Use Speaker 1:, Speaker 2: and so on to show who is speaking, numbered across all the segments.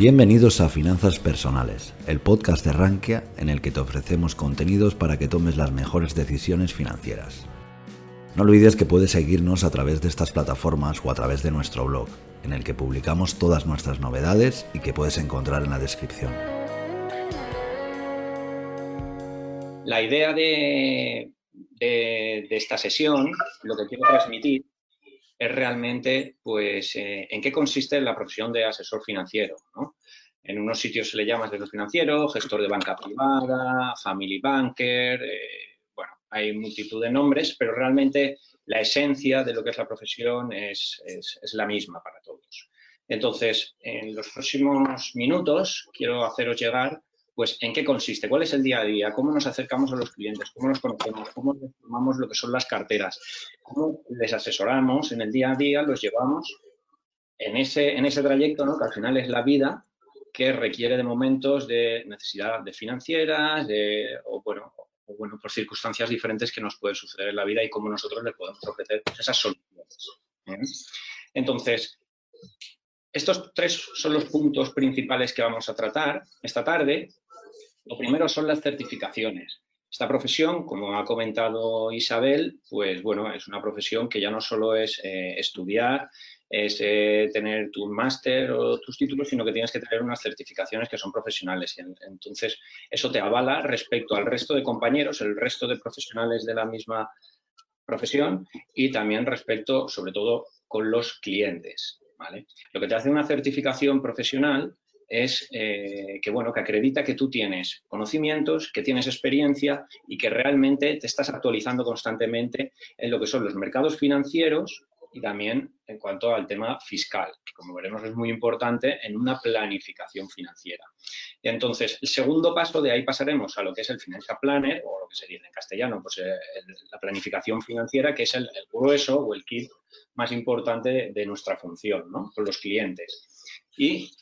Speaker 1: Bienvenidos a Finanzas Personales, el podcast de Rankia en el que te ofrecemos contenidos para que tomes las mejores decisiones financieras. No olvides que puedes seguirnos a través de estas plataformas o a través de nuestro blog, en el que publicamos todas nuestras novedades y que puedes encontrar en la descripción.
Speaker 2: La idea de, esta sesión, lo que quiero transmitir, es realmente pues, eh, en qué consiste la profesión de asesor financiero. En unos sitios se le llama asesor financiero, gestor de banca privada, family banker, eh, bueno, hay multitud de nombres, pero realmente la esencia de lo que es la profesión es, es la misma para todos. Entonces, en los próximos minutos quiero haceros llegar pues en qué consiste, cuál es el día a día, cómo nos acercamos a los clientes, cómo nos conocemos, cómo formamos lo que son las carteras, cómo les asesoramos en el día a día, los llevamos en ese, en ese trayecto, ¿no? que al final es la vida que requiere de momentos de necesidad de financieras, de, o bueno, o bueno, por circunstancias diferentes que nos puede suceder en la vida y cómo nosotros le podemos ofrecer esas soluciones. ¿eh? Entonces, estos tres son los puntos principales que vamos a tratar esta tarde lo primero son las certificaciones. Esta profesión, como ha comentado Isabel, pues bueno, es una profesión que ya no solo es eh, estudiar, es eh, tener tu máster o tus títulos, sino que tienes que tener unas certificaciones que son profesionales. Entonces, eso te avala respecto al resto de compañeros, el resto de profesionales de la misma profesión y también respecto, sobre todo, con los clientes. ¿vale? Lo que te hace una certificación profesional es eh, que, bueno, que acredita que tú tienes conocimientos, que tienes experiencia y que realmente te estás actualizando constantemente en lo que son los mercados financieros y también en cuanto al tema fiscal, que como veremos es muy importante en una planificación financiera. Y entonces, el segundo paso, de ahí pasaremos a lo que es el Financial Planner, o lo que se dice en castellano, pues eh, la planificación financiera, que es el, grueso o el kit más importante de, nuestra función, ¿no? Con los clientes. Y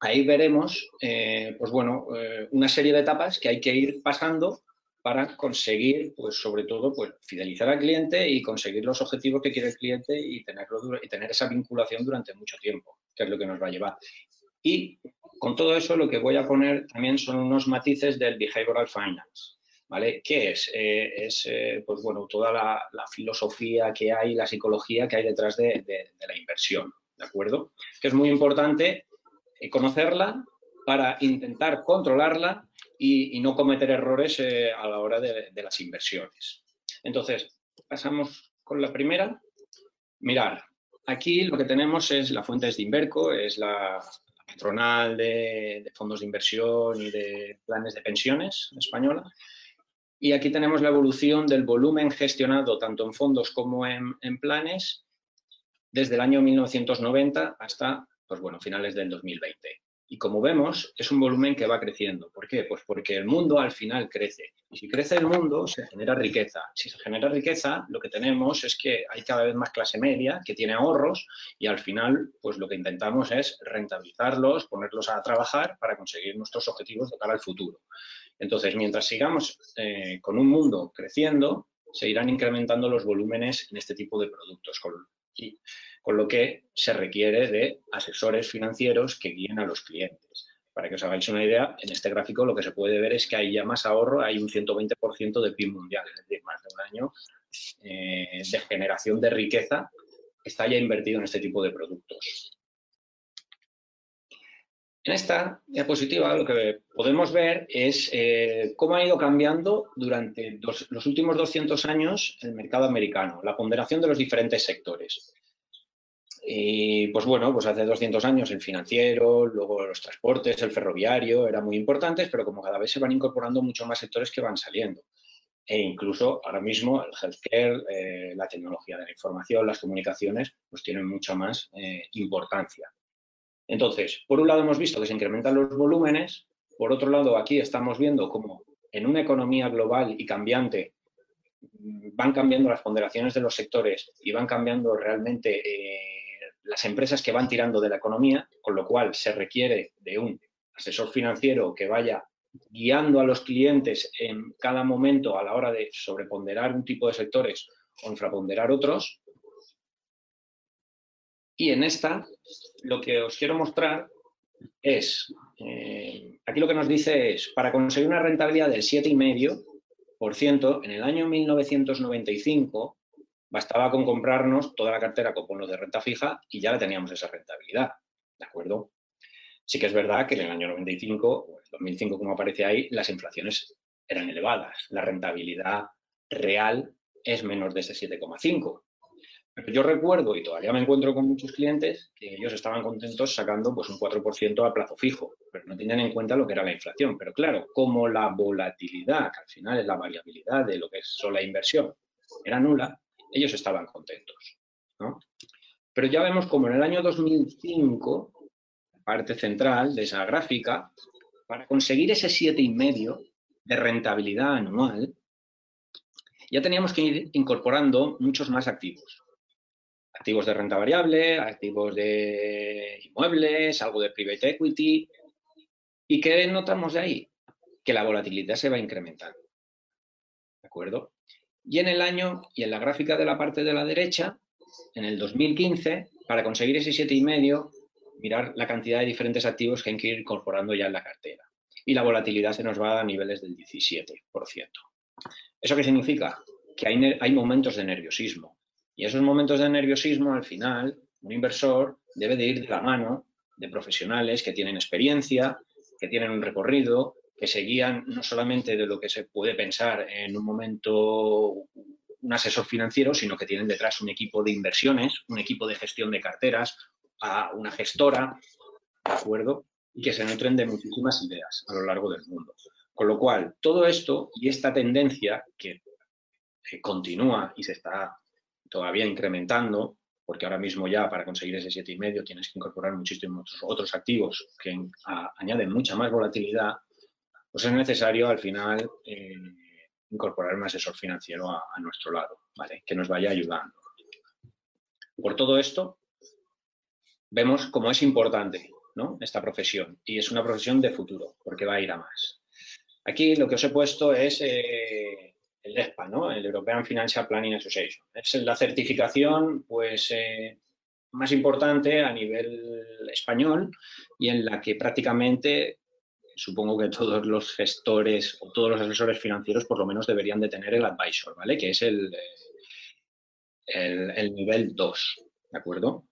Speaker 2: ahí veremos, eh, pues bueno, eh, una serie de etapas que hay que ir pasando para conseguir, pues sobre todo, pues fidelizar al cliente y conseguir los objetivos que quiere el cliente y, tenerlo, y tener esa vinculación durante mucho tiempo, que es lo que nos va a llevar. Y con todo eso lo que voy a poner también son unos matices del behavioral finance. ¿Vale? ¿Qué es? Eh, es, pues bueno, toda la, filosofía que hay, la psicología que hay detrás de, de la inversión, ¿de acuerdo? Que es muy importante eh, conocerla para intentar controlarla y, no cometer errores eh, a la hora de, las inversiones. Entonces, pasamos con la primera. Mirar, aquí lo que tenemos es la fuente de Inverco, es la patronal de, fondos de inversión y de planes de pensiones española. Y aquí tenemos la evolución del volumen gestionado tanto en fondos como en, en planes desde el año 1990 hasta pues bueno, finales del 2020. Y como vemos, es un volumen que va creciendo. ¿Por qué? Pues porque el mundo al final crece. Y si crece el mundo, se genera riqueza. Si se genera riqueza, lo que tenemos es que hay cada vez más clase media que tiene ahorros y al final, pues lo que intentamos es rentabilizarlos, ponerlos a trabajar para conseguir nuestros objetivos de cara al futuro. Entonces, mientras sigamos eh, con un mundo creciendo, se irán incrementando los volúmenes en este tipo de productos. Con lo que se requiere de asesores financieros que guíen a los clientes. Para que os hagáis una idea, en este gráfico lo que se puede ver es que hay ya más ahorro, hay un 120% de PIB mundial, es decir, más de un año eh, de generación de riqueza que está ya invertido en este tipo de productos. En esta diapositiva lo que podemos ver es eh, cómo ha ido cambiando durante los últimos 200 años el mercado americano, la ponderación de los diferentes sectores. Y pues bueno, pues hace 200 años el financiero, luego los transportes, el ferroviario eran muy importantes, pero como cada vez se van incorporando muchos más sectores que van saliendo. E incluso ahora mismo el healthcare, eh, la tecnología de la información, las comunicaciones, pues tienen mucha más eh, importancia. Entonces, por un lado hemos visto que se incrementan los volúmenes, por otro lado aquí estamos viendo cómo en una economía global y cambiante mm, van cambiando las ponderaciones de los sectores y van cambiando realmente eh, las empresas que van tirando de la economía, con lo cual se requiere de un asesor financiero que vaya guiando a los clientes en cada momento a la hora de sobreponderar un tipo de sectores o infraponderar otros. Y en esta, lo que os quiero mostrar es, eh, aquí lo que nos dice es, para conseguir una rentabilidad del 7,5%, en el año 1995 bastaba con comprarnos toda la cartera con bonos de renta fija y ya la teníamos esa rentabilidad, ¿de acuerdo? Sí que es verdad que en el año 95, o el 2005 como aparece ahí, las inflaciones eran elevadas, la rentabilidad real es menos de ese 7,5. Pero yo recuerdo, y todavía me encuentro con muchos clientes, que ellos estaban contentos sacando pues, un 4% a plazo fijo, pero no tenían en cuenta lo que era la inflación. Pero claro, como la volatilidad, que al final es la variabilidad de lo que es sola inversión, era nula, ellos estaban contentos. Pero ya vemos como en el año 2005, parte central de esa gráfica, para conseguir ese 7,5 de rentabilidad anual, ya teníamos que ir incorporando muchos más activos. Activos de renta variable, activos de inmuebles, algo de private equity. ¿Y qué notamos de ahí? Que la volatilidad se va incrementando. ¿De acuerdo? Y en el año, y en la gráfica de la parte de la derecha, en el 2015, para conseguir ese 7,5, mirar la cantidad de diferentes activos que hay que ir incorporando ya en la cartera. Y la volatilidad se nos va a niveles del 17%. ¿Eso qué significa? Que hay, hay momentos de nerviosismo. Y esos momentos de nerviosismo, al final, un inversor debe de ir de la mano de profesionales que tienen experiencia, que tienen un recorrido, que se guían no solamente de lo que se puede pensar en un momento un asesor financiero, sino que tienen detrás un equipo de inversiones, un equipo de gestión de carteras, a una gestora, ¿de acuerdo? Y que se nutren de muchísimas ideas a lo largo del mundo. Con lo cual, todo esto y esta tendencia que, continúa y se está todavía incrementando, porque ahora mismo ya para conseguir ese 7,5 tienes que incorporar muchísimos otros activos que añaden mucha más volatilidad, pues es necesario al final eh, incorporar un asesor financiero a, nuestro lado, ¿vale? Que nos vaya ayudando. Por todo esto, vemos cómo es importante ¿no? esta profesión y es una profesión de futuro, porque va a ir a más. Aquí lo que os he puesto es eh, el ESPA, ¿no? el European Financial Planning Association. Es la certificación pues, eh, más importante a nivel español y en la que prácticamente supongo que todos los gestores o todos los asesores financieros por lo menos deberían de tener el advisor, ¿vale? Que es el, el, el nivel 2, ¿de acuerdo?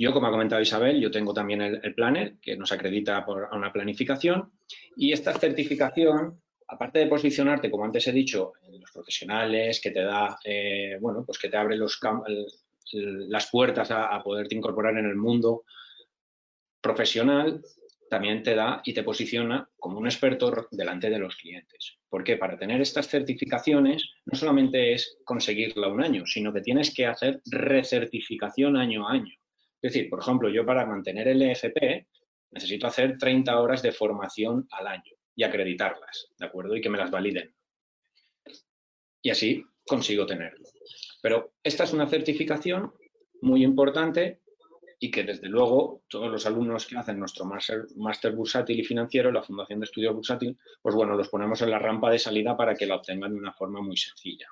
Speaker 2: Yo, como ha comentado Isabel, yo tengo también el, planner que nos acredita por, a una planificación y esta certificación, aparte de posicionarte, como antes he dicho, en los profesionales, que te da, eh, bueno, pues que te abre las puertas a, a poderte incorporar en el mundo profesional, también te da y te posiciona como un experto delante de los clientes. Porque para tener estas certificaciones no solamente es conseguirla un año, sino que tienes que hacer recertificación año a año. Es decir, por ejemplo, yo para mantener el EFP necesito hacer 30 horas de formación al año y acreditarlas, ¿de acuerdo? Y que me las validen. Y así consigo tenerlo. Pero esta es una certificación muy importante y que desde luego todos los alumnos que hacen nuestro máster bursátil y financiero, la Fundación de Estudios Bursátil, pues bueno, los ponemos en la rampa de salida para que la obtengan de una forma muy sencilla.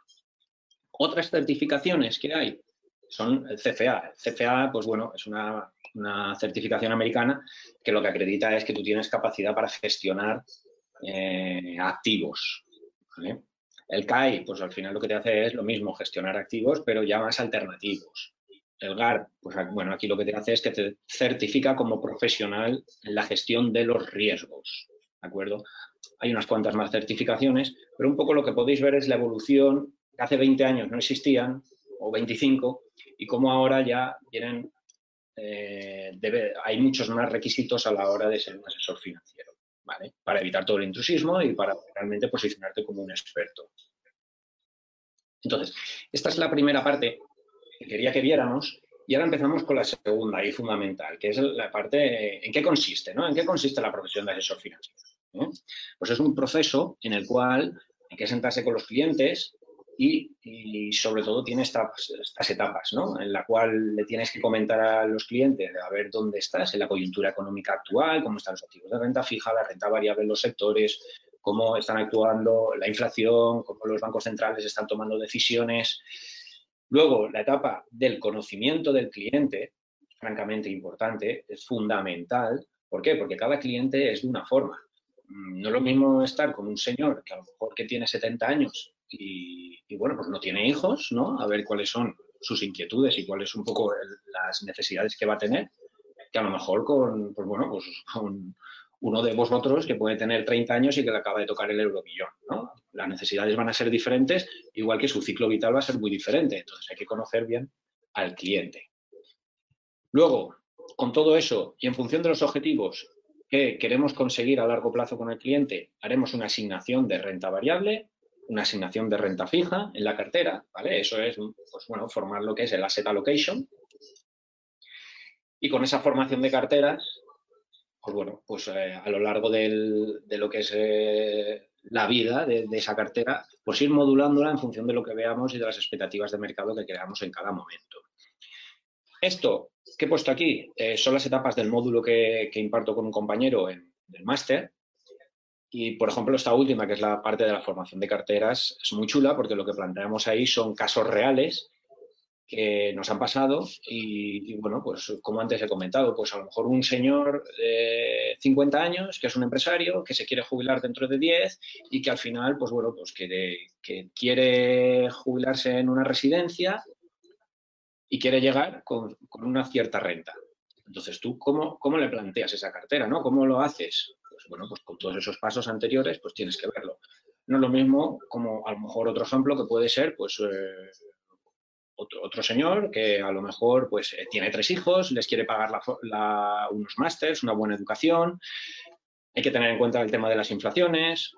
Speaker 2: Otras certificaciones que hay, son el CFA. El CFA, pues bueno, es una, certificación americana que lo que acredita es que tú tienes capacidad para gestionar eh, activos. El CAI, pues al final lo que te hace es lo mismo, gestionar activos, pero ya más alternativos. El GAR, pues bueno, aquí lo que te hace es que te certifica como profesional en la gestión de los riesgos. ¿De acuerdo? Hay unas cuantas más certificaciones, pero un poco lo que podéis ver es la evolución que hace 20 años no existían, o 25, y cómo ahora ya vienen, eh, hay muchos más requisitos a la hora de ser un asesor financiero, ¿vale? Para evitar todo el intrusismo y para realmente posicionarte como un experto. Entonces, esta es la primera parte que quería que viéramos y ahora empezamos con la segunda y fundamental, que es la parte en qué consiste, ¿no? ¿En qué consiste la profesión de asesor financiero? ¿Eh? Pues es un proceso en el cual hay que sentarse con los clientes, y, sobre todo tiene estas, estas, etapas, ¿no? En la cual le tienes que comentar a los clientes a ver dónde estás en la coyuntura económica actual, cómo están los activos de renta fija, la renta variable los sectores, cómo están actuando la inflación, cómo los bancos centrales están tomando decisiones. Luego, la etapa del conocimiento del cliente, francamente importante, es fundamental, ¿Por qué? Porque cada cliente es de una forma. Mm, no es lo mismo estar con un señor que a lo mejor que tiene 70 años y, bueno, pues no tiene hijos, ¿no? A ver cuáles son sus inquietudes y cuáles son un poco las necesidades que va a tener, que a lo mejor con, pues bueno, pues con uno de vosotros que puede tener 30 años y que le acaba de tocar el euromillón, ¿no? Las necesidades van a ser diferentes, igual que su ciclo vital va a ser muy diferente. Entonces hay que conocer bien al cliente. Luego, con todo eso y en función de los objetivos que queremos conseguir a largo plazo con el cliente, haremos una asignación de renta variable, una asignación de renta fija en la cartera, ¿vale? Eso es, pues bueno, formar lo que es el asset allocation. Y con esa formación de carteras, pues bueno, pues eh, a lo largo de lo que es eh, la vida de, esa cartera, pues ir modulándola en función de lo que veamos y de las expectativas de mercado que creamos en cada momento. Esto que he puesto aquí eh, son las etapas del módulo que, imparto con un compañero en el máster. Y, por ejemplo, esta última, que es la parte de la formación de carteras, es muy chula porque lo que planteamos ahí son casos reales que nos han pasado y, bueno, pues como antes he comentado, pues a lo mejor un señor de 50 años que es un empresario que se quiere jubilar dentro de 10 y que al final, pues bueno, pues que, quiere jubilarse en una residencia y quiere llegar con, una cierta renta. Entonces, ¿tú cómo, cómo, le planteas esa cartera? ¿no? ¿Cómo lo haces? Pues bueno, pues con todos esos pasos anteriores, pues tienes que verlo. No es lo mismo como a lo mejor otro ejemplo que puede ser, pues, eh, otro, señor que a lo mejor pues eh, tiene tres hijos, les quiere pagar unos másters, una buena educación. Hay que tener en cuenta el tema de las inflaciones.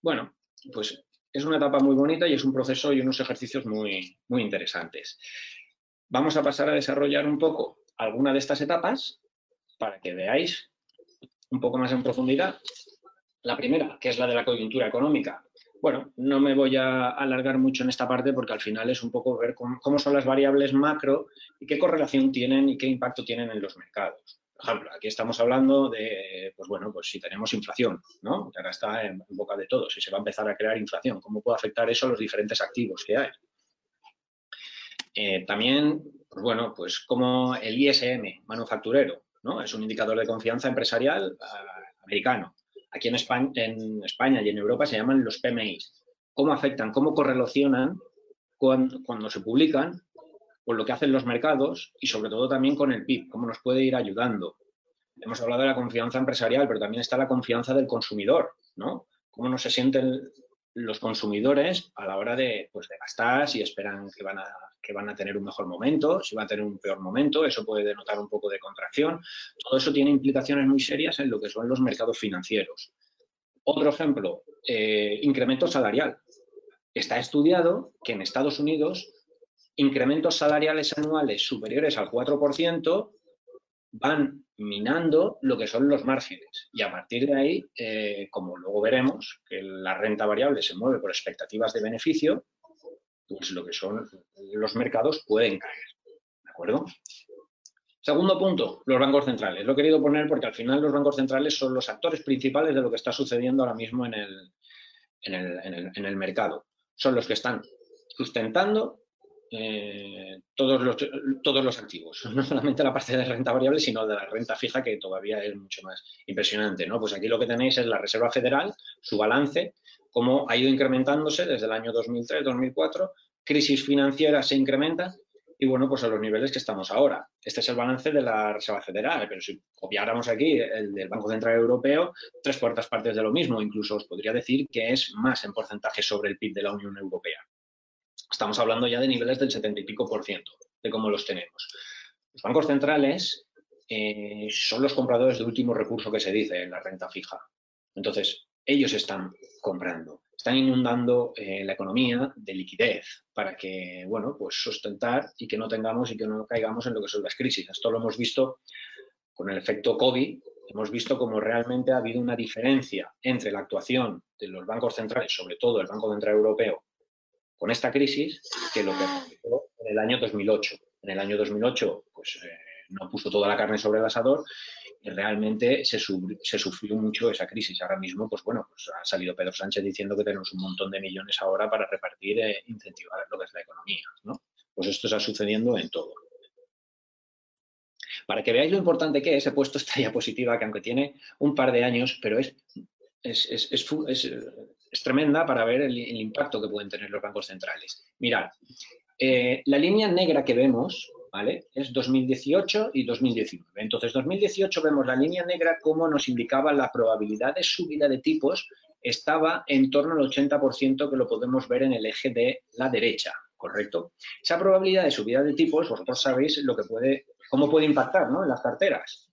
Speaker 2: Bueno, pues es una etapa muy bonita y es un proceso y unos ejercicios muy, muy interesantes. Vamos a pasar a desarrollar un poco alguna de estas etapas para que veáis un poco más en profundidad. La primera, que es la de la coyuntura económica. Bueno, no me voy a alargar mucho en esta parte porque al final es un poco ver cómo, son las variables macro y qué correlación tienen y qué impacto tienen en los mercados. Por ejemplo, aquí estamos hablando de, pues bueno, pues si tenemos inflación, ¿no? Que ahora está en, boca de todos, si se va a empezar a crear inflación, ¿cómo puede afectar eso a los diferentes activos que hay? Eh, también, pues bueno, pues como el ISM manufacturero, ¿no? Es un indicador de confianza empresarial ah, americano. Aquí en España, en España y en Europa se llaman los PMI. ¿Cómo afectan, cómo correlacionan cuando, cuando se publican con lo que hacen los mercados y sobre todo también con el PIB, cómo nos puede ir ayudando? Hemos hablado de la confianza empresarial, pero también está la confianza del consumidor, ¿no? Cómo no se sienten los consumidores a la hora de, pues, de gastar, si esperan que van, a, que van a tener un mejor momento, si van a tener un peor momento, eso puede denotar un poco de contracción. Todo eso tiene implicaciones muy serias en lo que son los mercados financieros. Otro ejemplo, eh, incremento salarial. Está estudiado que en Estados Unidos incrementos salariales anuales superiores al 4% van minando lo que son los márgenes. Y a partir de ahí, eh, como luego veremos, que la renta variable se mueve por expectativas de beneficio, pues lo que son los mercados pueden caer. ¿De acuerdo? Segundo punto, los bancos centrales. Lo he querido poner porque al final los bancos centrales son los actores principales de lo que está sucediendo ahora mismo en el, en el mercado. Son los que están sustentando eh, todos, los, todos los activos, no solamente la parte de renta variable, sino de la renta fija, que todavía es mucho más impresionante. ¿no? Pues aquí lo que tenéis es la Reserva Federal, su balance, cómo ha ido incrementándose desde el año 2003-2004, crisis financiera se incrementa y bueno, pues a los niveles que estamos ahora. Este es el balance de la Reserva Federal, pero si copiáramos aquí el del Banco Central Europeo, tres cuartas partes de lo mismo, incluso os podría decir que es más en porcentaje sobre el PIB de la Unión Europea. Estamos hablando ya de niveles del 70 y pico por ciento de cómo los tenemos. Los bancos centrales eh, son los compradores de último recurso que se dice en la renta fija. Entonces, ellos están comprando, están inundando eh, la economía de liquidez para que, bueno, pues sustentar y que no tengamos y que no caigamos en lo que son las crisis. Esto lo hemos visto con el efecto COVID, hemos visto cómo realmente ha habido una diferencia entre la actuación de los bancos centrales, sobre todo el Banco Central Europeo, con esta crisis que lo que pasó en el año 2008. En el año 2008, pues eh, no puso toda la carne sobre el asador y realmente se, sufrió mucho esa crisis. Ahora mismo, pues bueno, pues ha salido Pedro Sánchez diciendo que tenemos un montón de millones ahora para repartir e incentivar lo que es la economía, ¿no? Pues esto está sucediendo en todo. Para que veáis lo importante que es, he puesto esta diapositiva que aunque tiene un par de años, pero es, es, tremenda para ver el, impacto que pueden tener los bancos centrales. Mirad, eh, la línea negra que vemos ¿vale? Es 2018 y 2019. Entonces, 2018 vemos la línea negra como nos indicaba la probabilidad de subida de tipos estaba en torno al 80% que lo podemos ver en el eje de la derecha, ¿correcto? Esa probabilidad de subida de tipos, vosotros sabéis lo que puede, cómo puede impactar ¿no? en las carteras.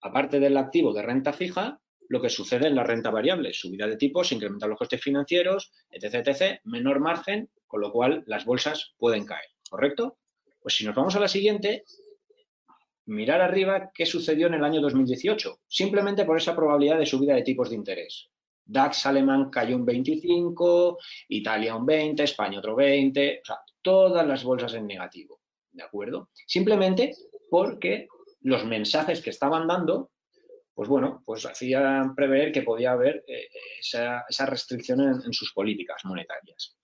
Speaker 2: Aparte del activo de renta fija, lo que sucede en la renta variable, subida de tipos, incrementar los costes financieros, etc, etc, menor margen, con lo cual las bolsas pueden caer, ¿correcto? Pues si nos vamos a la siguiente, mirar arriba qué sucedió en el año 2018, simplemente por esa probabilidad de subida de tipos de interés. DAX alemán cayó un 25, Italia un 20, España otro 20, o sea, todas las bolsas en negativo, ¿de acuerdo? Simplemente porque los mensajes que estaban dando, pues bueno, pues hacían prever que podía haber eh, esa, restricción en sus políticas monetarias.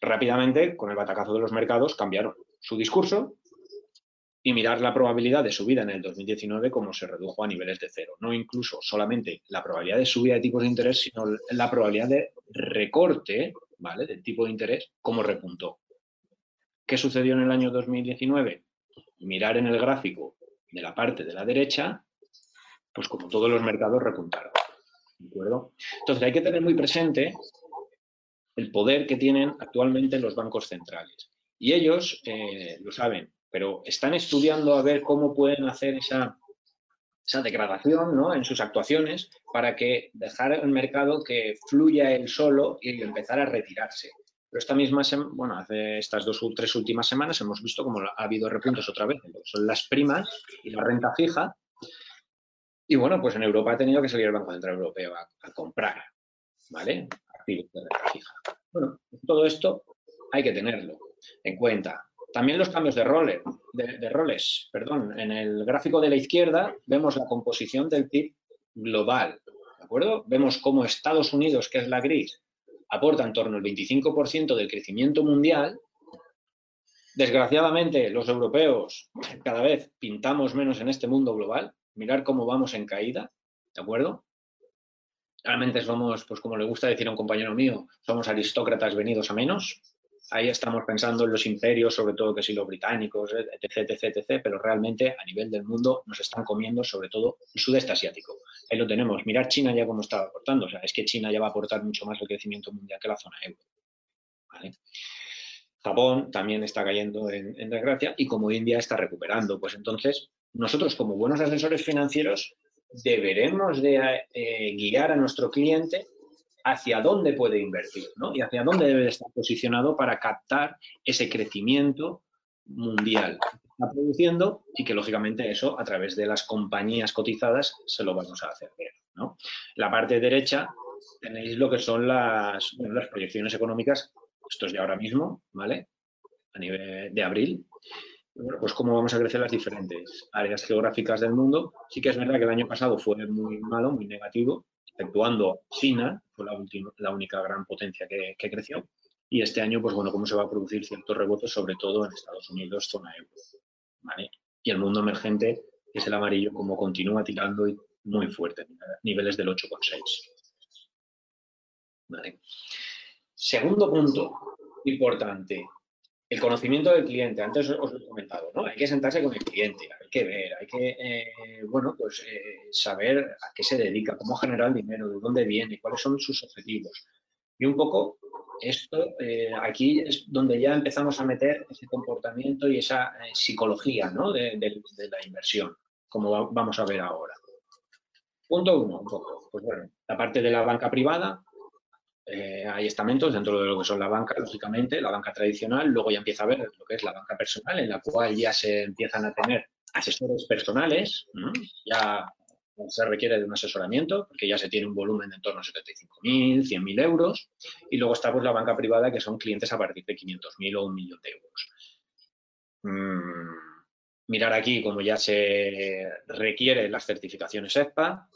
Speaker 2: Rápidamente, con el batacazo de los mercados, cambiaron su discurso y mirar la probabilidad de subida en el 2019 como se redujo a niveles de cero. No incluso solamente la probabilidad de subida de tipos de interés, sino la probabilidad de recorte ¿vale? del tipo de interés como repuntó. ¿Qué sucedió en el año 2019? Mirar en el gráfico de la parte de la derecha, pues como todos los mercados repuntaron. ¿De acuerdo? Entonces hay que tener muy presente el poder que tienen actualmente los bancos centrales. Y ellos eh, lo saben, pero están estudiando a ver cómo pueden hacer esa, esa degradación ¿no? en sus actuaciones para que dejar el mercado que fluya él solo y empezar a retirarse. Pero esta misma bueno, hace estas dos o tres últimas semanas hemos visto cómo ha habido repuntos otra vez, son las primas y la renta fija. Y bueno, pues en Europa ha tenido que salir el Banco Central Europeo a, a comprar, ¿vale? Activos de fija. Bueno, todo esto hay que tenerlo en cuenta. También los cambios de, roles, de, roles. Perdón. En el gráfico de la izquierda vemos la composición del PIB global. ¿De acuerdo? Vemos cómo Estados Unidos, que es la gris, aporta en torno al 25% del crecimiento mundial. Desgraciadamente, los europeos cada vez pintamos menos en este mundo global. Mirar cómo vamos en caída. ¿De acuerdo? Realmente somos, pues como le gusta decir a un compañero mío, somos aristócratas venidos a menos ahí estamos pensando en los imperios, sobre todo que si los británicos, etc, etc, etc, pero realmente a nivel del mundo nos están comiendo sobre todo el sudeste asiático. Ahí lo tenemos. Mirar China ya como está aportando. O sea, es que China ya va a aportar mucho más el crecimiento mundial que la zona euro. Japón también está cayendo en, desgracia y como India está recuperando. Pues entonces, nosotros como buenos asesores financieros deberemos de eh, guiar a nuestro cliente hacia dónde puede invertir ¿no? y hacia dónde debe estar posicionado para captar ese crecimiento mundial que está produciendo y que lógicamente eso a través de las compañías cotizadas se lo vamos a hacer ver. La parte derecha tenéis lo que son las, las proyecciones económicas, esto es de ahora mismo, ¿vale? A nivel de abril. Bueno, pues cómo vamos a crecer las diferentes áreas geográficas del mundo. Sí que es verdad que el año pasado fue muy malo, muy negativo, exceptuando China, fue la, única gran potencia que, creció. Y este año, pues bueno, cómo se va a producir ciertos rebotes, sobre todo en Estados Unidos, zona euro. Y el mundo emergente, que es el amarillo, como continúa tirando muy fuerte, niveles del 8,6. ¿Vale? Segundo punto importante, el conocimiento del cliente, antes os lo he comentado, ¿no? Hay que sentarse con el cliente, hay que ver, hay que, eh, bueno, pues eh, saber a qué se dedica, cómo generar el dinero, de dónde viene, cuáles son sus objetivos. Y un poco esto, eh, aquí es donde ya empezamos a meter ese comportamiento y esa psicología, ¿no? De, de, la inversión, como vamos a ver ahora. Punto uno, un poco, pues bueno, la parte de la banca privada, eh, hay estamentos dentro de lo que son la banca, lógicamente, la banca tradicional, luego ya empieza a ver lo que es la banca personal, en la cual ya se empiezan a tener asesores personales, ya se requiere de un asesoramiento, porque ya se tiene un volumen de en torno a 75.000, 100.000 euros, y luego está pues la banca privada, que son clientes a partir de 500.000 o un millón de euros. Mm, mirar aquí, como ya se requiere las certificaciones EFPA,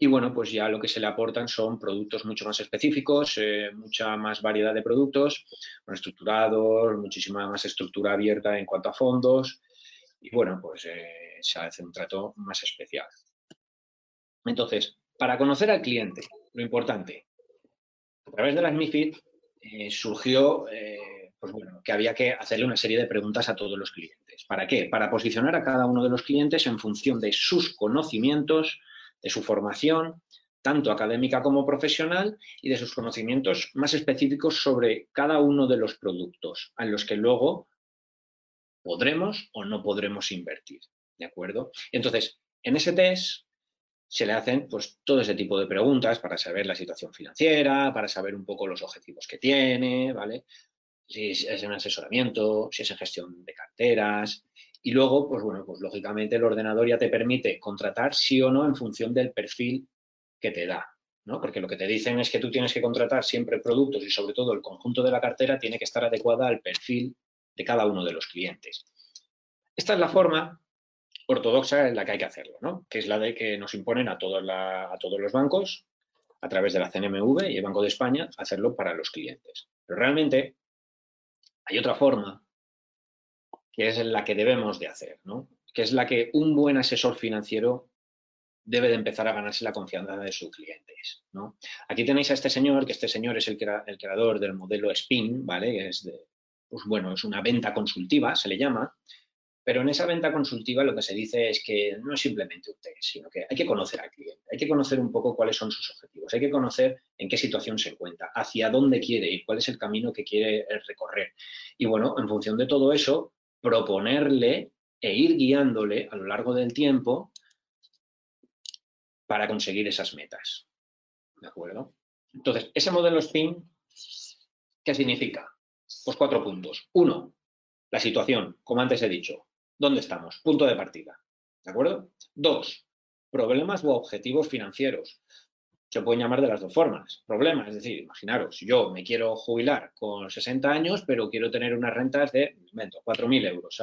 Speaker 2: y bueno, pues ya lo que se le aportan son productos mucho más específicos, eh, mucha más variedad de productos, estructurados, muchísima más estructura abierta en cuanto a fondos y bueno, pues eh, se hace un trato más especial. Entonces, para conocer al cliente, lo importante, a través de las MIFID eh, surgió pues bueno, que había que hacerle una serie de preguntas a todos los clientes. ¿Para qué? Para posicionar a cada uno de los clientes en función de sus conocimientos, de su formación, tanto académica como profesional, y de sus conocimientos más específicos sobre cada uno de los productos en los que luego podremos o no podremos invertir. ¿De acuerdo? Entonces, en ese test se le hacen pues, todo ese tipo de preguntas para saber la situación financiera, para saber un poco los objetivos que tiene, ¿vale? Si es en asesoramiento, si es en gestión de carteras. Y luego, pues bueno, pues lógicamente el ordenador ya te permite contratar sí o no en función del perfil que te da, ¿no? Porque lo que te dicen es que tú tienes que contratar siempre productos y sobre todo el conjunto de la cartera tiene que estar adecuada al perfil de cada uno de los clientes. Esta es la forma ortodoxa en la que hay que hacerlo, ¿no? que es la de que nos imponen a todos, a todos los bancos, a través de la CNMV y el Banco de España, hacerlo para los clientes. Pero realmente hay otra forma que es la que debemos de hacer, ¿no? que es la que un buen asesor financiero debe de empezar a ganarse la confianza de sus clientes. ¿no? Aquí tenéis a este señor, que este señor es el, creador del modelo SPIN, ¿vale? Es de, pues bueno, es una venta consultiva, se le llama, pero en esa venta consultiva lo que se dice es que no es simplemente un test, sino que hay que conocer al cliente, hay que conocer un poco cuáles son sus objetivos, hay que conocer en qué situación se encuentra, hacia dónde quiere ir, cuál es el camino que quiere recorrer. Y bueno, en función de todo eso, proponerle e ir guiándole a lo largo del tiempo para conseguir esas metas. ¿De acuerdo? Entonces, ese modelo SPIN, ¿qué significa? Pues cuatro puntos. Uno, la situación, como antes he dicho. ¿Dónde estamos? Punto de partida. ¿De acuerdo? Dos, problemas u objetivos financieros. Se pueden llamar de las dos formas. Problemas, es decir, imaginaros, yo me quiero jubilar con 60 años, pero quiero tener unas rentas de, invento, 4.000 euros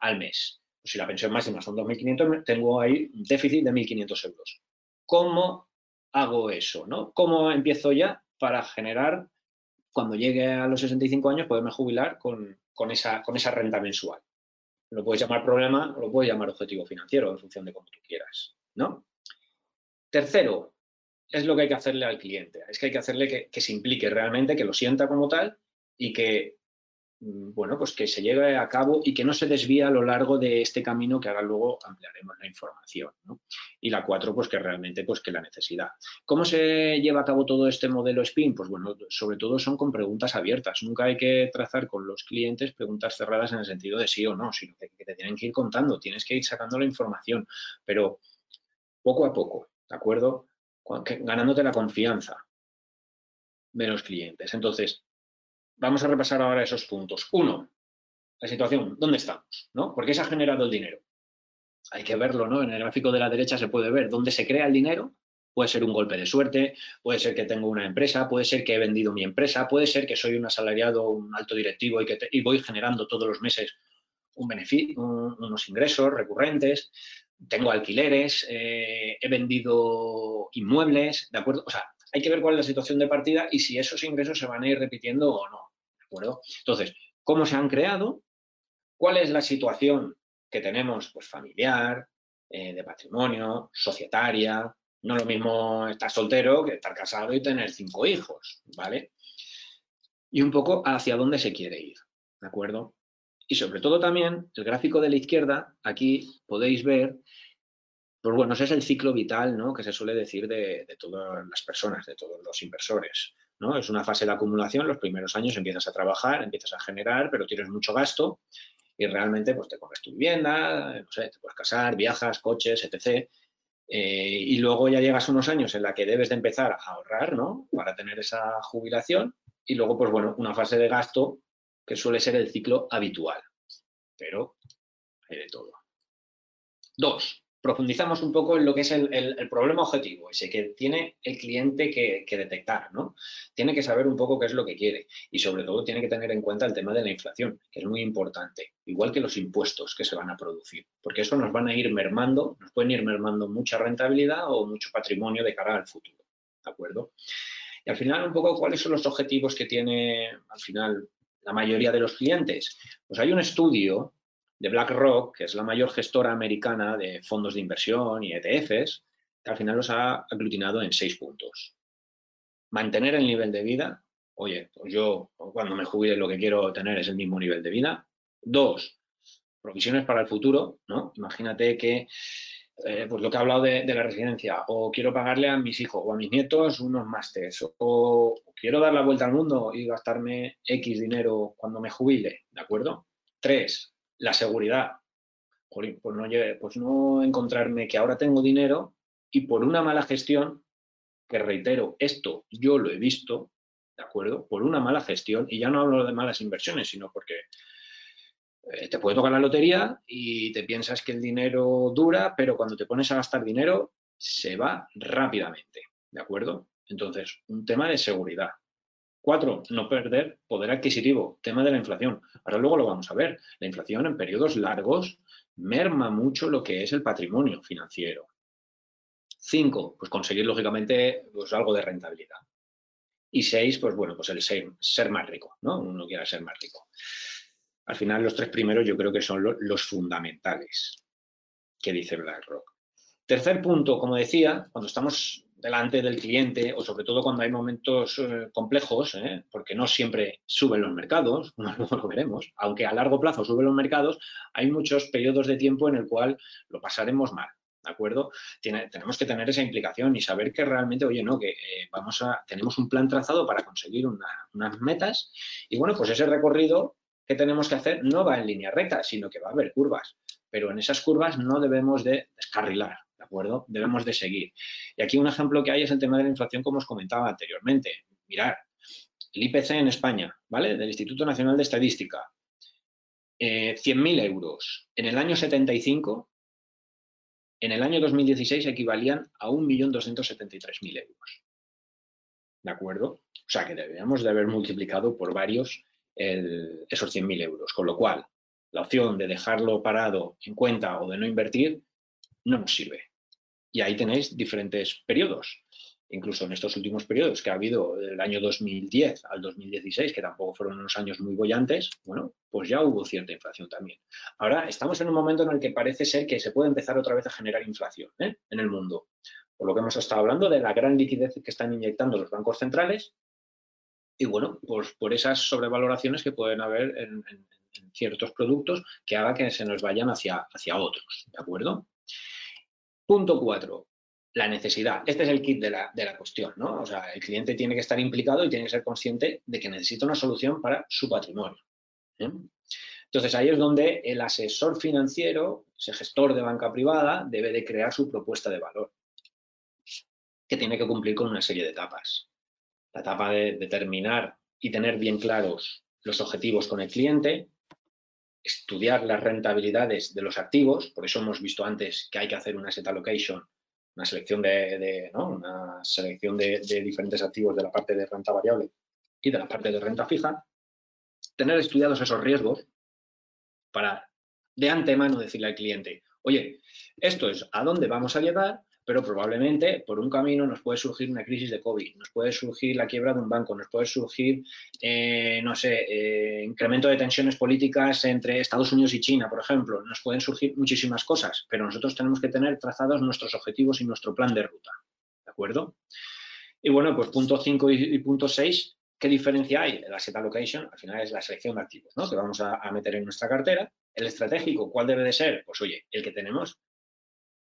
Speaker 2: al, mes. Pues si la pensión máxima son 2.500, tengo ahí un déficit de 1.500 euros. ¿Cómo hago eso? ¿no? ¿Cómo empiezo ya para generar, cuando llegue a los 65 años, poderme jubilar con, con, esa, con esa renta mensual? Lo puedes llamar problema o lo puedes llamar objetivo financiero, en función de cómo tú quieras, ¿no? Tercero, es lo que hay que hacerle al cliente. Es que hay que hacerle que, que se implique realmente, que lo sienta como tal y que Mm, bueno, pues que se lleve a cabo y que no se desvíe a lo largo de este camino que ahora luego ampliaremos la información. Y la cuatro, pues que realmente pues que la necesidad. ¿Cómo se lleva a cabo todo este modelo SPIN? Pues bueno, sobre todo son con preguntas abiertas. Nunca hay que trazar con los clientes preguntas cerradas en el sentido de sí o no, sino que, te tienen que ir contando, tienes que ir sacando la información, pero poco a poco, ¿de acuerdo? Ganándote la confianza de los clientes. Entonces, Vamos a repasar ahora esos puntos. Uno, la situación, ¿dónde estamos? ¿no? ¿Por qué se ha generado el dinero? Hay que verlo, ¿no? En el gráfico de la derecha se puede ver dónde se crea el dinero. Puede ser un golpe de suerte, puede ser que tengo una empresa, puede ser que he vendido mi empresa, puede ser que soy un asalariado, un alto directivo y que voy generando todos los meses un beneficio, unos ingresos recurrentes, tengo alquileres, eh, he vendido inmuebles, ¿de acuerdo? O sea, hay que ver cuál es la situación de partida y si esos ingresos se van a ir repitiendo o no. ¿De acuerdo? Entonces, ¿cómo se han creado? ¿Cuál es la situación que tenemos pues, familiar, eh, de patrimonio, societaria? No lo mismo estar soltero que estar casado y tener cinco hijos, ¿vale? Y un poco hacia dónde se quiere ir, ¿de acuerdo? Y sobre todo también, el gráfico de la izquierda, aquí podéis ver pues bueno, ese es el ciclo vital ¿no? que se suele decir de, todas las personas, de todos los inversores. ¿no? Es una fase de acumulación, los primeros años empiezas a trabajar, empiezas a generar, pero tienes mucho gasto y realmente pues, te compras tu vivienda, no sé, te puedes casar, viajas, coches, etc. Eh, y luego ya llegas unos años en la que debes de empezar a ahorrar ¿no? para tener esa jubilación y luego, pues bueno, una fase de gasto que suele ser el ciclo habitual. Pero hay de todo. Dos, profundizamos un poco en lo que es el, problema objetivo, ese que tiene el cliente que, detectar, ¿no? Tiene que saber un poco qué es lo que quiere y sobre todo tiene que tener en cuenta el tema de la inflación, que es muy importante, igual que los impuestos que se van a producir, porque eso nos van a ir mermando, nos pueden ir mermando mucha rentabilidad o mucho patrimonio de cara al futuro, ¿de acuerdo? Y al final un poco cuáles son los objetivos que tiene al final la mayoría de los clientes. Pues hay un estudio de BlackRock, que es la mayor gestora americana de fondos de inversión y ETFs, que al final los ha aglutinado en seis puntos. Mantener el nivel de vida. Oye, pues yo cuando me jubile lo que quiero tener es el mismo nivel de vida. Dos, provisiones para el futuro, ¿no? Imagínate que eh, pues lo que he hablado de, la residencia, o quiero pagarle a mis hijos o a mis nietos unos másteres, o, quiero dar la vuelta al mundo y gastarme X dinero cuando me jubile, ¿de acuerdo? Tres, la seguridad. pues pues no encontrarme que ahora tengo dinero y por una mala gestión, que reitero, esto yo lo he visto, ¿de acuerdo? Por una mala gestión, y ya no hablo de malas inversiones, sino porque eh, te puede tocar la lotería y te piensas que el dinero dura, pero cuando te pones a gastar dinero se va rápidamente, ¿de acuerdo? Entonces, un tema de seguridad. Cuatro, no perder poder adquisitivo, tema de la inflación. Ahora luego lo vamos a ver. La inflación en periodos largos merma mucho lo que es el patrimonio financiero. Cinco, pues conseguir lógicamente pues, algo de rentabilidad. Y seis, pues bueno, pues el ser, ser más rico, ¿no? Uno quiera ser más rico. Al final, los tres primeros yo creo que son los fundamentales que dice BlackRock. Tercer punto, como decía, cuando estamos delante del cliente o sobre todo cuando hay momentos eh, complejos, ¿eh? porque no siempre suben los mercados, luego lo veremos, aunque a largo plazo suben los mercados, hay muchos periodos de tiempo en el cual lo pasaremos mal. ¿De acuerdo? tenemos que tener esa implicación y saber que realmente, oye, no, que eh, vamos a, tenemos un plan trazado para conseguir unas metas y bueno, pues ese recorrido que tenemos que hacer no va en línea recta, sino que va a haber curvas. Pero en esas curvas no debemos de descarrilar, ¿de acuerdo? Debemos de seguir. Y aquí un ejemplo que hay es el tema de la inflación, como os comentaba anteriormente. Mirar, el IPC en España, ¿vale? Del Instituto Nacional de Estadística, 100.000 eh, euros. En el año 75, en el año 2016 equivalían a 1.273.000 euros. ¿De acuerdo? O sea que deberíamos de haber multiplicado por varios esos 100.000 euros. Con lo cual, la opción de dejarlo parado en cuenta o de no invertir no nos sirve. Y ahí tenéis diferentes periodos. Incluso en estos últimos periodos que ha habido del año 2010 al 2016, que tampoco fueron unos años muy bollantes, bueno, pues ya hubo cierta inflación también. Ahora estamos en un momento en el que parece ser que se puede empezar otra vez a generar inflación ¿eh? en el mundo. Por lo que hemos estado hablando de la gran liquidez que están inyectando los bancos centrales y bueno, pues por esas sobrevaloraciones que pueden haber en, ciertos productos que haga que se nos vayan hacia, hacia otros, ¿de acuerdo? Punto cuatro, la necesidad. Este es el kit de la, cuestión, ¿no? O sea, el cliente tiene que estar implicado y tiene que ser consciente de que necesita una solución para su patrimonio. ¿eh? Entonces, ahí es donde el asesor financiero, ese gestor de banca privada, debe de crear su propuesta de valor, que tiene que cumplir con una serie de etapas la etapa de determinar y tener bien claros los objetivos con el cliente, estudiar las rentabilidades de los activos, por eso hemos visto antes que hay que hacer una set allocation, una selección de, una selección de, diferentes activos de la parte de renta variable y de la parte de renta fija, tener estudiados esos riesgos para de antemano decirle al cliente, oye, esto es a dónde vamos a llegar pero probablemente por un camino nos puede surgir una crisis de COVID, nos puede surgir la quiebra de un banco, nos puede surgir, eh, no sé, eh, incremento de tensiones políticas entre Estados Unidos y China, por ejemplo. Nos pueden surgir muchísimas cosas, pero nosotros tenemos que tener trazados nuestros objetivos y nuestro plan de ruta. ¿De acuerdo? Y bueno, pues punto 5 y, punto 6, ¿qué diferencia hay? La set allocation, al final es la selección de activos, ¿no? Que vamos a, a meter en nuestra cartera. El estratégico, ¿cuál debe de ser? Pues oye, el que tenemos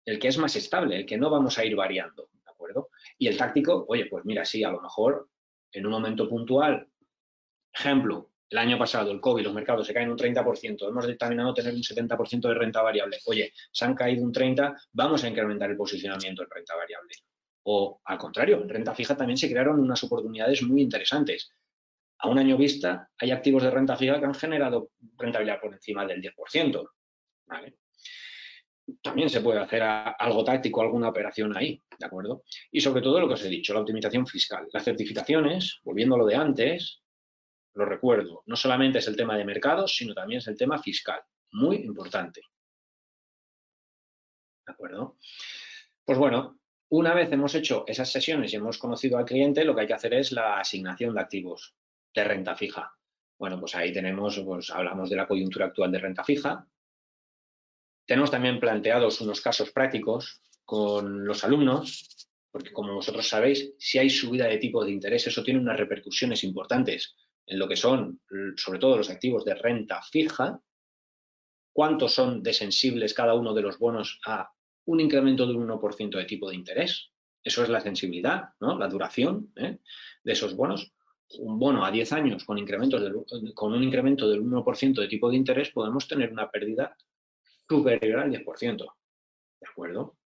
Speaker 2: el que es más estable, el que no vamos a ir variando, ¿de acuerdo? Y el táctico, oye, pues mira, sí, a lo mejor en un momento puntual, ejemplo, el año pasado el COVID, los mercados se caen un 30%, hemos determinado tener un 70% de renta variable. Oye, se han caído un 30%, vamos a incrementar el posicionamiento en renta variable. O al contrario, en renta fija también se crearon unas oportunidades muy interesantes. A un año vista hay activos de renta fija que han generado rentabilidad por encima del 10%. ¿vale? También se puede hacer algo táctico, alguna operación ahí, ¿de acuerdo? Y sobre todo lo que os he dicho, la optimización fiscal. Las certificaciones, volviendo a lo de antes, lo recuerdo, no solamente es el tema de mercados, sino también es el tema fiscal, muy importante. ¿De acuerdo? Pues bueno, una vez hemos hecho esas sesiones y hemos conocido al cliente, lo que hay que hacer es la asignación de activos de renta fija. Bueno, pues ahí tenemos, pues hablamos de la coyuntura actual de renta fija, Tenemos también planteados unos casos prácticos con los alumnos, porque como vosotros sabéis, si hay subida de tipo de interés, eso tiene unas repercusiones importantes en lo que son, sobre todo, los activos de renta fija, cuántos son de sensibles cada uno de los bonos a un incremento del 1% de tipo de interés. Eso es la sensibilidad, ¿no? la duración ¿eh? de esos bonos. Un bono a 10 años con, incrementos con un incremento del 1% de tipo de interés podemos tener una pérdida superior al 10%. ¿De acuerdo?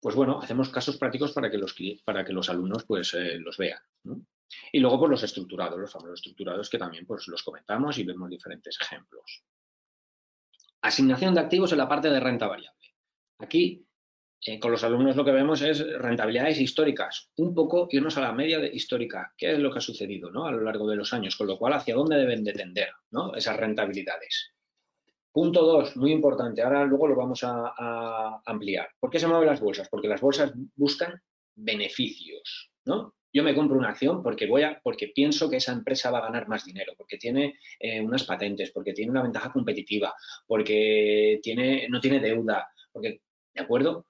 Speaker 2: Pues bueno, hacemos casos prácticos para que los, para que los alumnos pues, eh, los vean. Y luego pues, los estructurados, los famosos estructurados que también pues, los comentamos y vemos diferentes ejemplos. Asignación de activos en la parte de renta variable. Aquí, eh, con los alumnos lo que vemos es rentabilidades históricas, un poco irnos a la media histórica, qué es lo que ha sucedido ¿no? a lo largo de los años, con lo cual hacia dónde deben de tender ¿no? esas rentabilidades. Punto dos, muy importante, ahora luego lo vamos a, ampliar. ¿Por qué se mueven las bolsas? Porque las bolsas buscan beneficios, ¿no? Yo me compro una acción porque voy a, porque pienso que esa empresa va a ganar más dinero, porque tiene eh, unas patentes, porque tiene una ventaja competitiva, porque tiene, no tiene deuda, porque, ¿de acuerdo?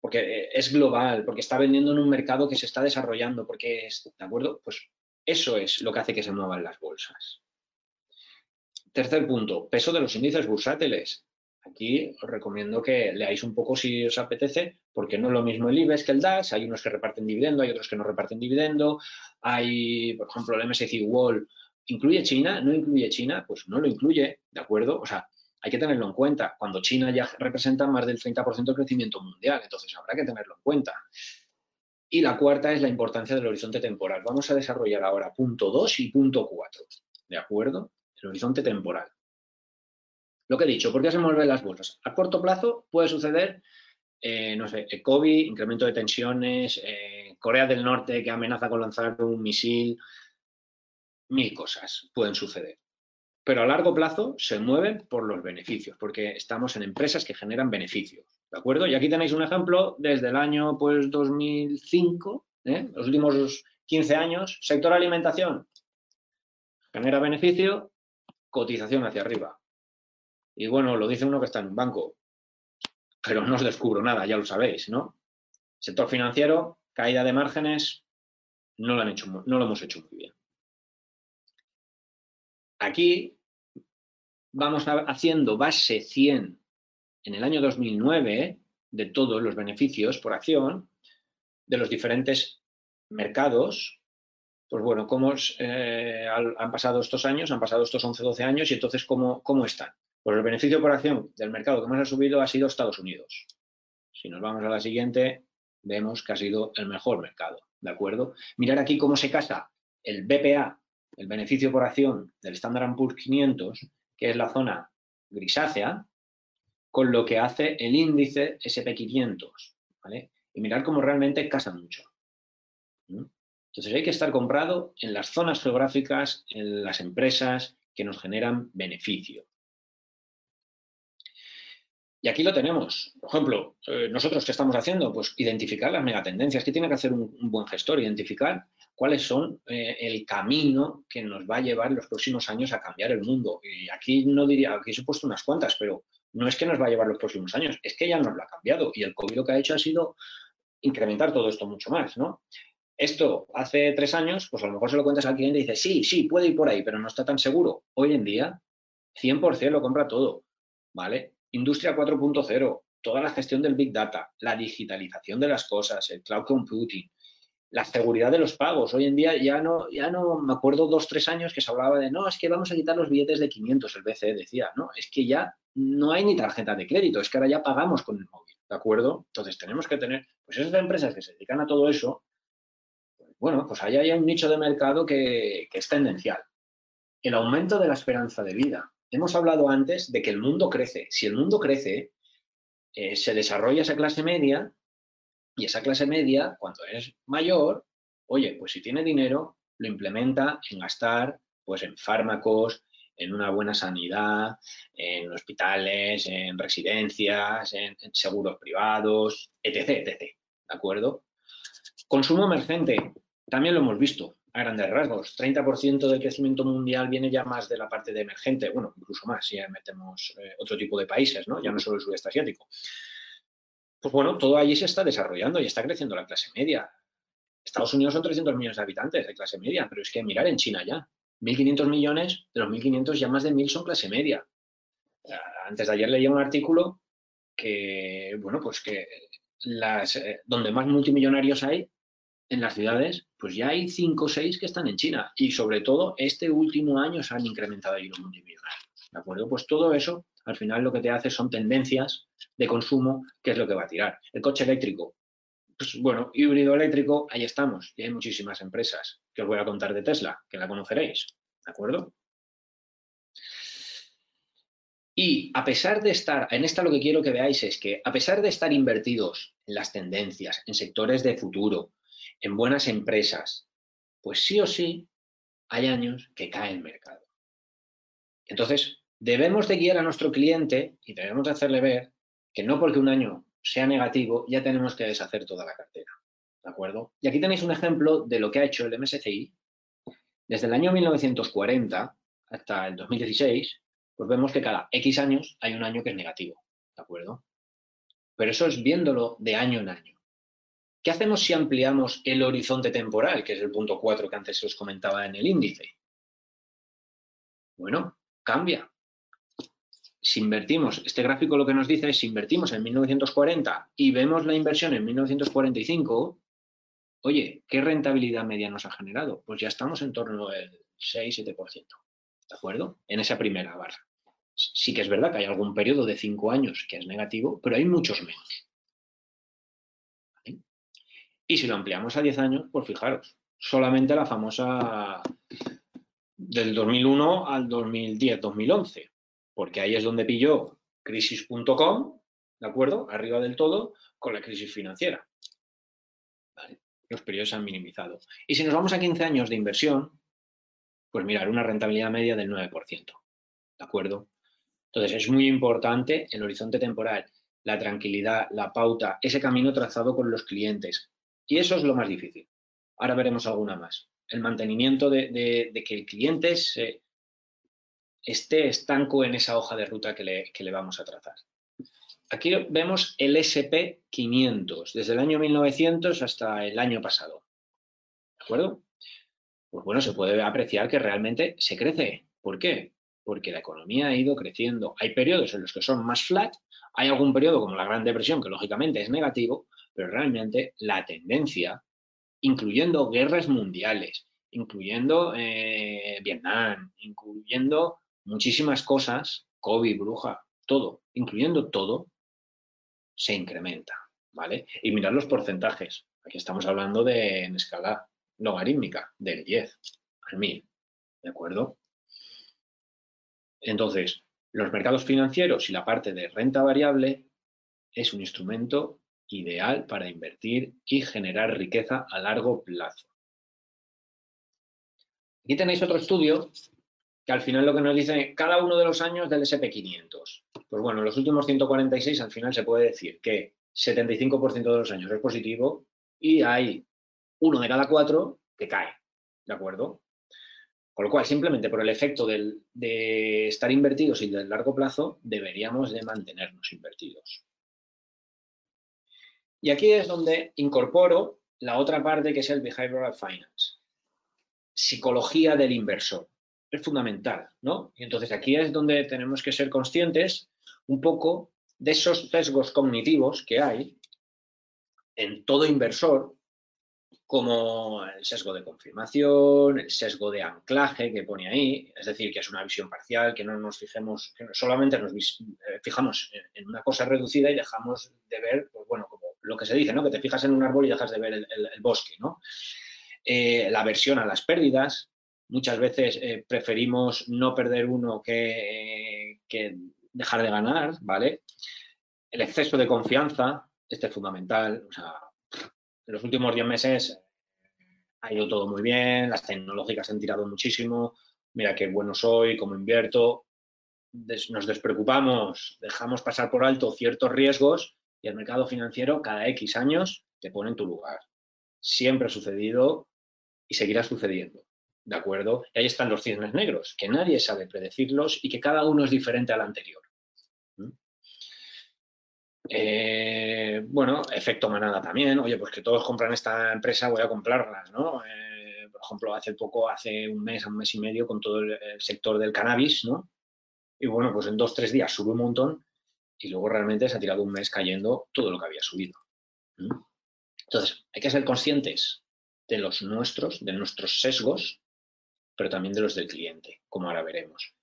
Speaker 2: Porque eh, es global, porque está vendiendo en un mercado que se está desarrollando, porque es, ¿de acuerdo? Pues eso es lo que hace que se muevan las bolsas. Tercer punto, peso de los índices bursátiles. Aquí os recomiendo que leáis un poco si os apetece, porque no es lo mismo el IBEX que el DAX, hay unos que reparten dividendo, hay otros que no reparten dividendo, hay, por ejemplo, el MSCI Wall, ¿incluye China? ¿No incluye China? Pues no lo incluye, ¿de acuerdo? O sea, hay que tenerlo en cuenta, cuando China ya representa más del 30% del crecimiento mundial, entonces habrá que tenerlo en cuenta. Y la cuarta es la importancia del horizonte temporal. Vamos a desarrollar ahora punto 2 y punto 4, ¿de acuerdo? El horizonte temporal. Lo que he dicho, ¿por qué se mueven las bolsas? A corto plazo puede suceder, eh, no sé, COVID, incremento de tensiones, eh, Corea del Norte que amenaza con lanzar un misil, mil cosas pueden suceder. Pero a largo plazo se mueven por los beneficios, porque estamos en empresas que generan beneficios, ¿de acuerdo? Y aquí tenéis un ejemplo desde el año pues 2005, ¿eh? los últimos 15 años, sector alimentación, genera beneficio, cotización hacia arriba. Y bueno, lo dice uno que está en un banco, pero no os descubro nada, ya lo sabéis, ¿no? Sector financiero, caída de márgenes, no lo, han hecho, no lo hemos hecho muy bien. Aquí vamos haciendo base 100 en el año 2009 de todos los beneficios por acción de los diferentes mercados pues bueno, ¿cómo eh, han pasado estos años? Han pasado estos 11, 12 años y entonces, ¿cómo, ¿cómo están? Pues el beneficio por acción del mercado que más ha subido ha sido Estados Unidos. Si nos vamos a la siguiente, vemos que ha sido el mejor mercado, ¿de acuerdo? Mirar aquí cómo se casa el BPA, el beneficio por acción del Standard Poor's 500, que es la zona grisácea, con lo que hace el índice SP500, ¿vale? Y mirar cómo realmente casa mucho. Entonces hay que estar comprado en las zonas geográficas, en las empresas que nos generan beneficio. Y aquí lo tenemos. Por ejemplo, eh, nosotros qué estamos haciendo? Pues identificar las megatendencias. ¿Qué tiene que hacer un, buen gestor? Identificar cuáles son eh, el camino que nos va a llevar en los próximos años a cambiar el mundo. Y aquí no diría, aquí he puesto unas cuantas, pero no es que nos va a llevar los próximos años, es que ya nos lo ha cambiado. Y el COVID lo que ha hecho ha sido incrementar todo esto mucho más, ¿no? Esto hace tres años, pues a lo mejor se lo cuentas al cliente y dice, sí, sí, puede ir por ahí, pero no está tan seguro. Hoy en día, 100% lo compra todo, ¿vale? Industria 4.0, toda la gestión del Big Data, la digitalización de las cosas, el cloud computing, la seguridad de los pagos. Hoy en día ya no, ya no, me acuerdo dos, tres años que se hablaba de, no, es que vamos a quitar los billetes de 500, el BCE decía, no, es que ya no hay ni tarjeta de crédito, es que ahora ya pagamos con el móvil, ¿de acuerdo? Entonces tenemos que tener, pues esas empresas que se dedican a todo eso, bueno, pues ahí hay un nicho de mercado que, es tendencial. El aumento de la esperanza de vida. Hemos hablado antes de que el mundo crece. Si el mundo crece, eh, se desarrolla esa clase media y esa clase media, cuando es mayor, oye, pues si tiene dinero, lo implementa en gastar pues en fármacos, en una buena sanidad, en hospitales, en residencias, en, seguros privados, etc, etc. ¿De acuerdo? Consumo emergente. También lo hemos visto. a grandes rasgos. 30% del crecimiento mundial viene ya más de la parte de emergente, bueno, incluso más si metemos eh, otro tipo de países, ¿no? Ya no solo el sudeste asiático. Pues bueno, todo allí se está desarrollando y está creciendo la clase media. Estados Unidos son 300 millones de habitantes de clase media, pero es que mirar en China ya, 1.500 millones, de los 1.500 ya más de 1.000 son clase media. Antes de ayer leía un artículo que, bueno, pues que las, eh, donde más multimillonarios hay en las ciudades, pues ya hay 5 o 6 que están en China. Y sobre todo, este último año se han incrementado ahí los multimillonarios. ¿De acuerdo? Pues todo eso, al final lo que te hace son tendencias de consumo, que es lo que va a tirar. El coche eléctrico, pues bueno, híbrido eléctrico, ahí estamos. Y hay muchísimas empresas que os voy a contar de Tesla, que la conoceréis. ¿De acuerdo? Y a pesar de estar, en esta lo que quiero que veáis es que a pesar de estar invertidos en las tendencias, en sectores de futuro, en buenas empresas, pues sí o sí hay años que cae el mercado. Entonces, debemos de guiar a nuestro cliente y debemos de hacerle ver que no porque un año sea negativo ya tenemos que deshacer toda la cartera. ¿De acuerdo? Y aquí tenéis un ejemplo de lo que ha hecho el MSCI desde el año 1940 hasta el 2016 pues vemos que cada X años hay un año que es negativo, ¿de acuerdo? Pero eso es viéndolo de año en año. ¿Qué hacemos si ampliamos el horizonte temporal, que es el punto 4 que antes os comentaba en el índice? Bueno, cambia. Si invertimos, este gráfico lo que nos dice es si invertimos en 1940 y vemos la inversión en 1945, oye, ¿qué rentabilidad media nos ha generado? Pues ya estamos en torno al 6-7%. ¿de acuerdo? En esa primera barra. Sí que es verdad que hay algún periodo de cinco años que es negativo, pero hay muchos menos. Y si lo ampliamos a 10 años, pues fijaros, solamente la famosa del 2001 al 2010-2011, porque ahí es donde pilló crisis.com, ¿de acuerdo? Arriba del todo, con la crisis financiera. Los periodos se han minimizado. Y si nos vamos a 15 años de inversión, pues mirar una rentabilidad media del 9%. ¿De acuerdo? Entonces, es muy importante el horizonte temporal, la tranquilidad, la pauta, ese camino trazado con los clientes. Y eso es lo más difícil. Ahora veremos alguna más. El mantenimiento de, que el cliente esté estanco en esa hoja de ruta que le, que le vamos a trazar. Aquí vemos el SP500, desde el año 1900 hasta el año pasado. ¿De acuerdo? pues bueno, se puede apreciar que realmente se crece. ¿Por qué? Porque la economía ha ido creciendo. Hay periodos en los que son más flat, hay algún periodo como la Gran Depresión que lógicamente es negativo, pero realmente la tendencia, incluyendo guerras mundiales, incluyendo eh, Vietnam, incluyendo muchísimas cosas, COVID, bruja, todo, incluyendo todo, se incrementa, ¿vale? Y mirad los porcentajes. Aquí estamos hablando de en escala logarítmica del 10 al 1000. ¿De acuerdo? Entonces, los mercados financieros y la parte de renta variable es un instrumento ideal para invertir y generar riqueza a largo plazo. Aquí tenéis otro estudio que al final lo que nos dice cada uno de los años del SP500. Pues bueno, en los últimos 146 al final se puede decir que 75% de los años es positivo y hay uno de cada cuatro que cae, ¿de acuerdo? Con lo cual, simplemente por el efecto de estar invertidos y del largo plazo, deberíamos de mantenernos invertidos. Y aquí es donde incorporo la otra parte que es el Behavioral Finance. Psicología del inversor. Es fundamental, ¿no? Y entonces aquí es donde tenemos que ser conscientes un poco de esos sesgos cognitivos que hay en todo inversor como el sesgo de confirmación, el sesgo de anclaje que pone ahí, es decir, que es una visión parcial, que no nos fijemos, que solamente nos eh, fijamos en una cosa reducida y dejamos de ver, pues bueno, como lo que se dice, ¿no? Que te fijas en un árbol y dejas de ver el, bosque, ¿no? Eh, la aversión a las pérdidas, muchas veces eh, preferimos no perder uno que, que dejar de ganar, ¿vale? El exceso de confianza, este es fundamental, o sea, en los últimos 10 meses ha ido todo muy bien, las tecnológicas han tirado muchísimo, mira qué bueno soy, cómo invierto, nos despreocupamos, dejamos pasar por alto ciertos riesgos y el mercado financiero cada X años te pone en tu lugar. Siempre ha sucedido y seguirá sucediendo. ¿De acuerdo? Y ahí están los cisnes negros, que nadie sabe predecirlos y que cada uno es diferente al anterior. ¿Mm? Eh, bueno, efecto manada también. Oye, pues que todos compran esta empresa, voy a comprarlas, ¿no? Eh, por ejemplo, hace poco, hace un mes, un mes y medio, con todo el, sector del cannabis, ¿no? Y bueno, pues en dos, tres días sube un montón y luego realmente se ha tirado un mes cayendo todo lo que había subido. Entonces, hay que ser conscientes de los nuestros, de nuestros sesgos, pero también de los del cliente, como ahora veremos.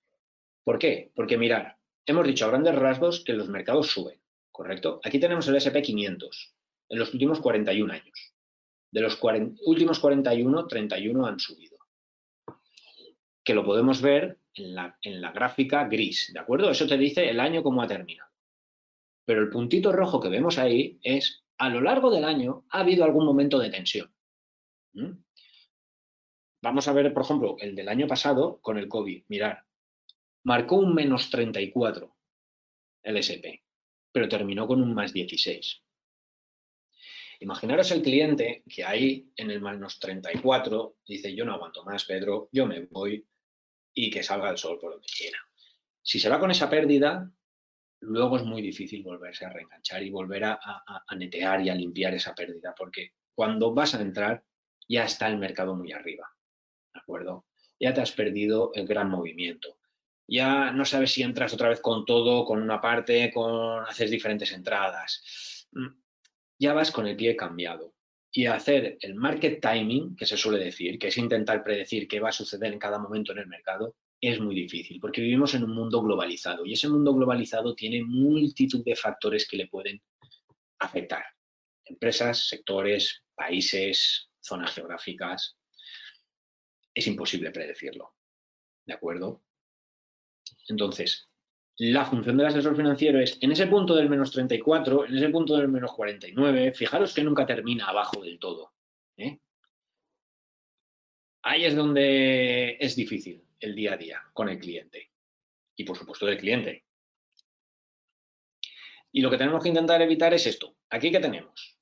Speaker 2: ¿Por qué? Porque mirar, hemos dicho a grandes rasgos que los mercados suben, ¿correcto? Aquí tenemos el SP500 en los últimos 41 años. De los últimos 41, 31 han subido. Que lo podemos ver en la, en la gráfica gris, ¿de acuerdo? Eso te dice el año cómo ha terminado. Pero el puntito rojo que vemos ahí es, a lo largo del año ha habido algún momento de tensión. ¿Mm? Vamos a ver, por ejemplo, el del año pasado con el COVID. Mirar, marcó un menos 34 el SP, pero terminó con un más 16. Imaginaros el cliente que ahí en el menos 34 dice, yo no aguanto más, Pedro, yo me voy y que salga el sol por donde quiera. Si se va con esa pérdida, luego es muy difícil volverse a reenganchar y volver a, netear y a limpiar esa pérdida, porque cuando vas a entrar ya está el mercado muy arriba. ¿De acuerdo? Ya te has perdido el gran movimiento. Ya no sabes si entras otra vez con todo, con una parte, con haces diferentes entradas. Mm, ya vas con el pie cambiado. Y hacer el market timing, que se suele decir, que es intentar predecir qué va a suceder en cada momento en el mercado, es muy difícil, porque vivimos en un mundo globalizado y ese mundo globalizado tiene multitud de factores que le pueden afectar. Empresas, sectores, países, zonas geográficas, es imposible predecirlo. ¿De acuerdo? Entonces, la función del asesor financiero es en ese punto del menos 34, en ese punto del menos 49, fijaros que nunca termina abajo del todo. ¿eh? Ahí es donde es difícil el día a día con el cliente. Y por supuesto del cliente. Y lo que tenemos que intentar evitar es esto. Aquí que tenemos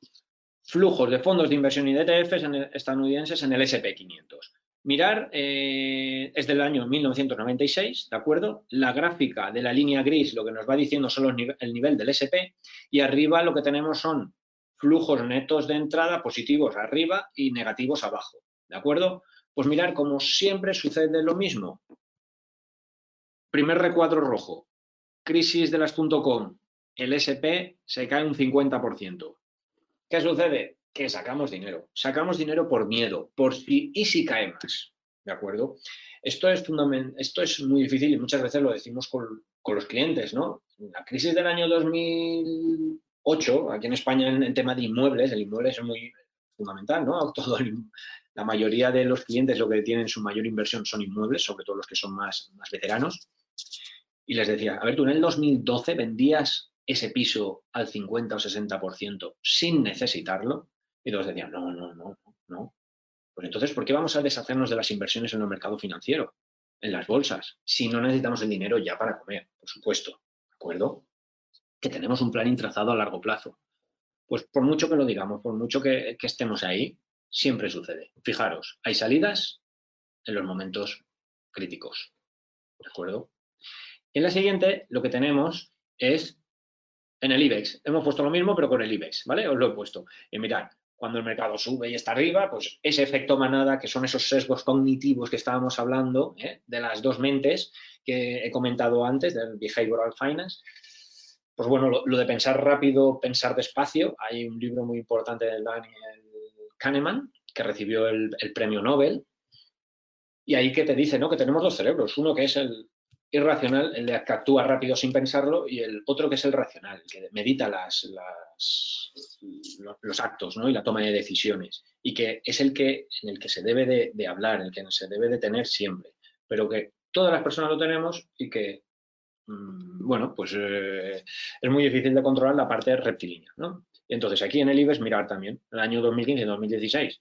Speaker 2: flujos de fondos de inversión y de ETFs estadounidenses en el SP500. Mirar, eh, es del año 1996, ¿de acuerdo? La gráfica de la línea gris lo que nos va diciendo son el nivel del SP y arriba lo que tenemos son flujos netos de entrada positivos arriba y negativos abajo, ¿de acuerdo? Pues mirar, como siempre sucede lo mismo. Primer recuadro rojo, crisis de las .com, el SP se cae un 50%. ¿Qué sucede? que sacamos dinero. Sacamos dinero por miedo, por si y si cae más. ¿De acuerdo? Esto es, esto es muy difícil y muchas veces lo decimos con, los clientes, ¿no? La crisis del año 2008, aquí en España en el tema de inmuebles, el inmueble es muy fundamental, ¿no? La mayoría de los clientes lo que tienen su mayor inversión son inmuebles, sobre todo los que son más, más veteranos. Y les decía, a ver, tú en el 2012 vendías ese piso al 50 o 60% sin necesitarlo, y todos decían, no, no, no, no. Pues entonces, ¿por qué vamos a deshacernos de las inversiones en el mercado financiero, en las bolsas, si no necesitamos el dinero ya para comer, por supuesto? ¿De acuerdo? Que tenemos un plan intrazado a largo plazo. Pues por mucho que lo digamos, por mucho que, estemos ahí, siempre sucede. Fijaros, hay salidas en los momentos críticos. ¿De acuerdo? Y en la siguiente, lo que tenemos es en el IBEX. Hemos puesto lo mismo, pero con el IBEX, ¿vale? Os lo he puesto. Y mirad, cuando el mercado sube y está arriba, pues ese efecto manada, que son esos sesgos cognitivos que estábamos hablando, ¿eh? de las dos mentes que he comentado antes, del behavioral finance, pues bueno, lo, de pensar rápido, pensar despacio, hay un libro muy importante de Daniel Kahneman, que recibió el, premio Nobel, y ahí que te dice, ¿no? Que tenemos dos cerebros, uno que es el, irracional, el de que actúa rápido sin pensarlo, y el otro que es el racional, que medita los actos ¿no? y la toma de decisiones, y que es el que, en el que se debe de, hablar, el que se debe de tener siempre, pero que todas las personas lo tenemos y que, bueno, pues eh, es muy difícil de controlar la parte reptilínea. ¿no? Entonces aquí en el IBEX mirar también, el año 2015 2016,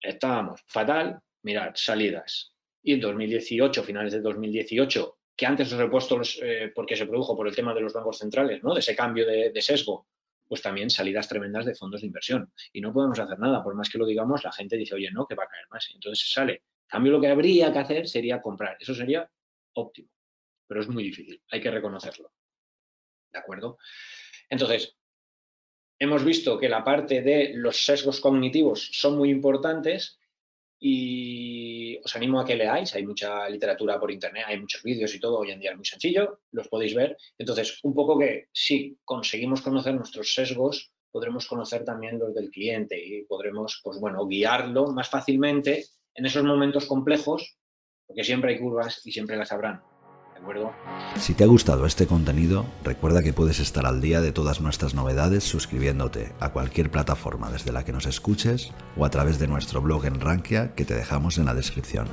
Speaker 2: estábamos fatal, mirar salidas, y en 2018, finales de 2018, que antes los repuestos, eh, porque se produjo por el tema de los bancos centrales, ¿no? de ese cambio de, sesgo, pues también salidas tremendas de fondos de inversión. Y no podemos hacer nada, por más que lo digamos, la gente dice, oye, no, que va a caer más. Entonces sale. En cambio, lo que habría que hacer sería comprar. Eso sería óptimo, pero es muy difícil, hay que reconocerlo. ¿De acuerdo? Entonces, hemos visto que la parte de los sesgos cognitivos son muy importantes y os animo a que leáis, hay mucha literatura por internet, hay muchos vídeos y todo, hoy en día es muy sencillo, los podéis ver. Entonces, un poco que si conseguimos conocer nuestros sesgos, podremos conocer también los del cliente y podremos, pues bueno, guiarlo más fácilmente en esos momentos complejos, porque siempre hay curvas y siempre las habrán.
Speaker 1: Si te ha gustado este contenido, recuerda que puedes estar al día de todas nuestras novedades suscribiéndote a cualquier plataforma desde la que nos escuches o a través de nuestro blog en Rankia que te dejamos en la descripción.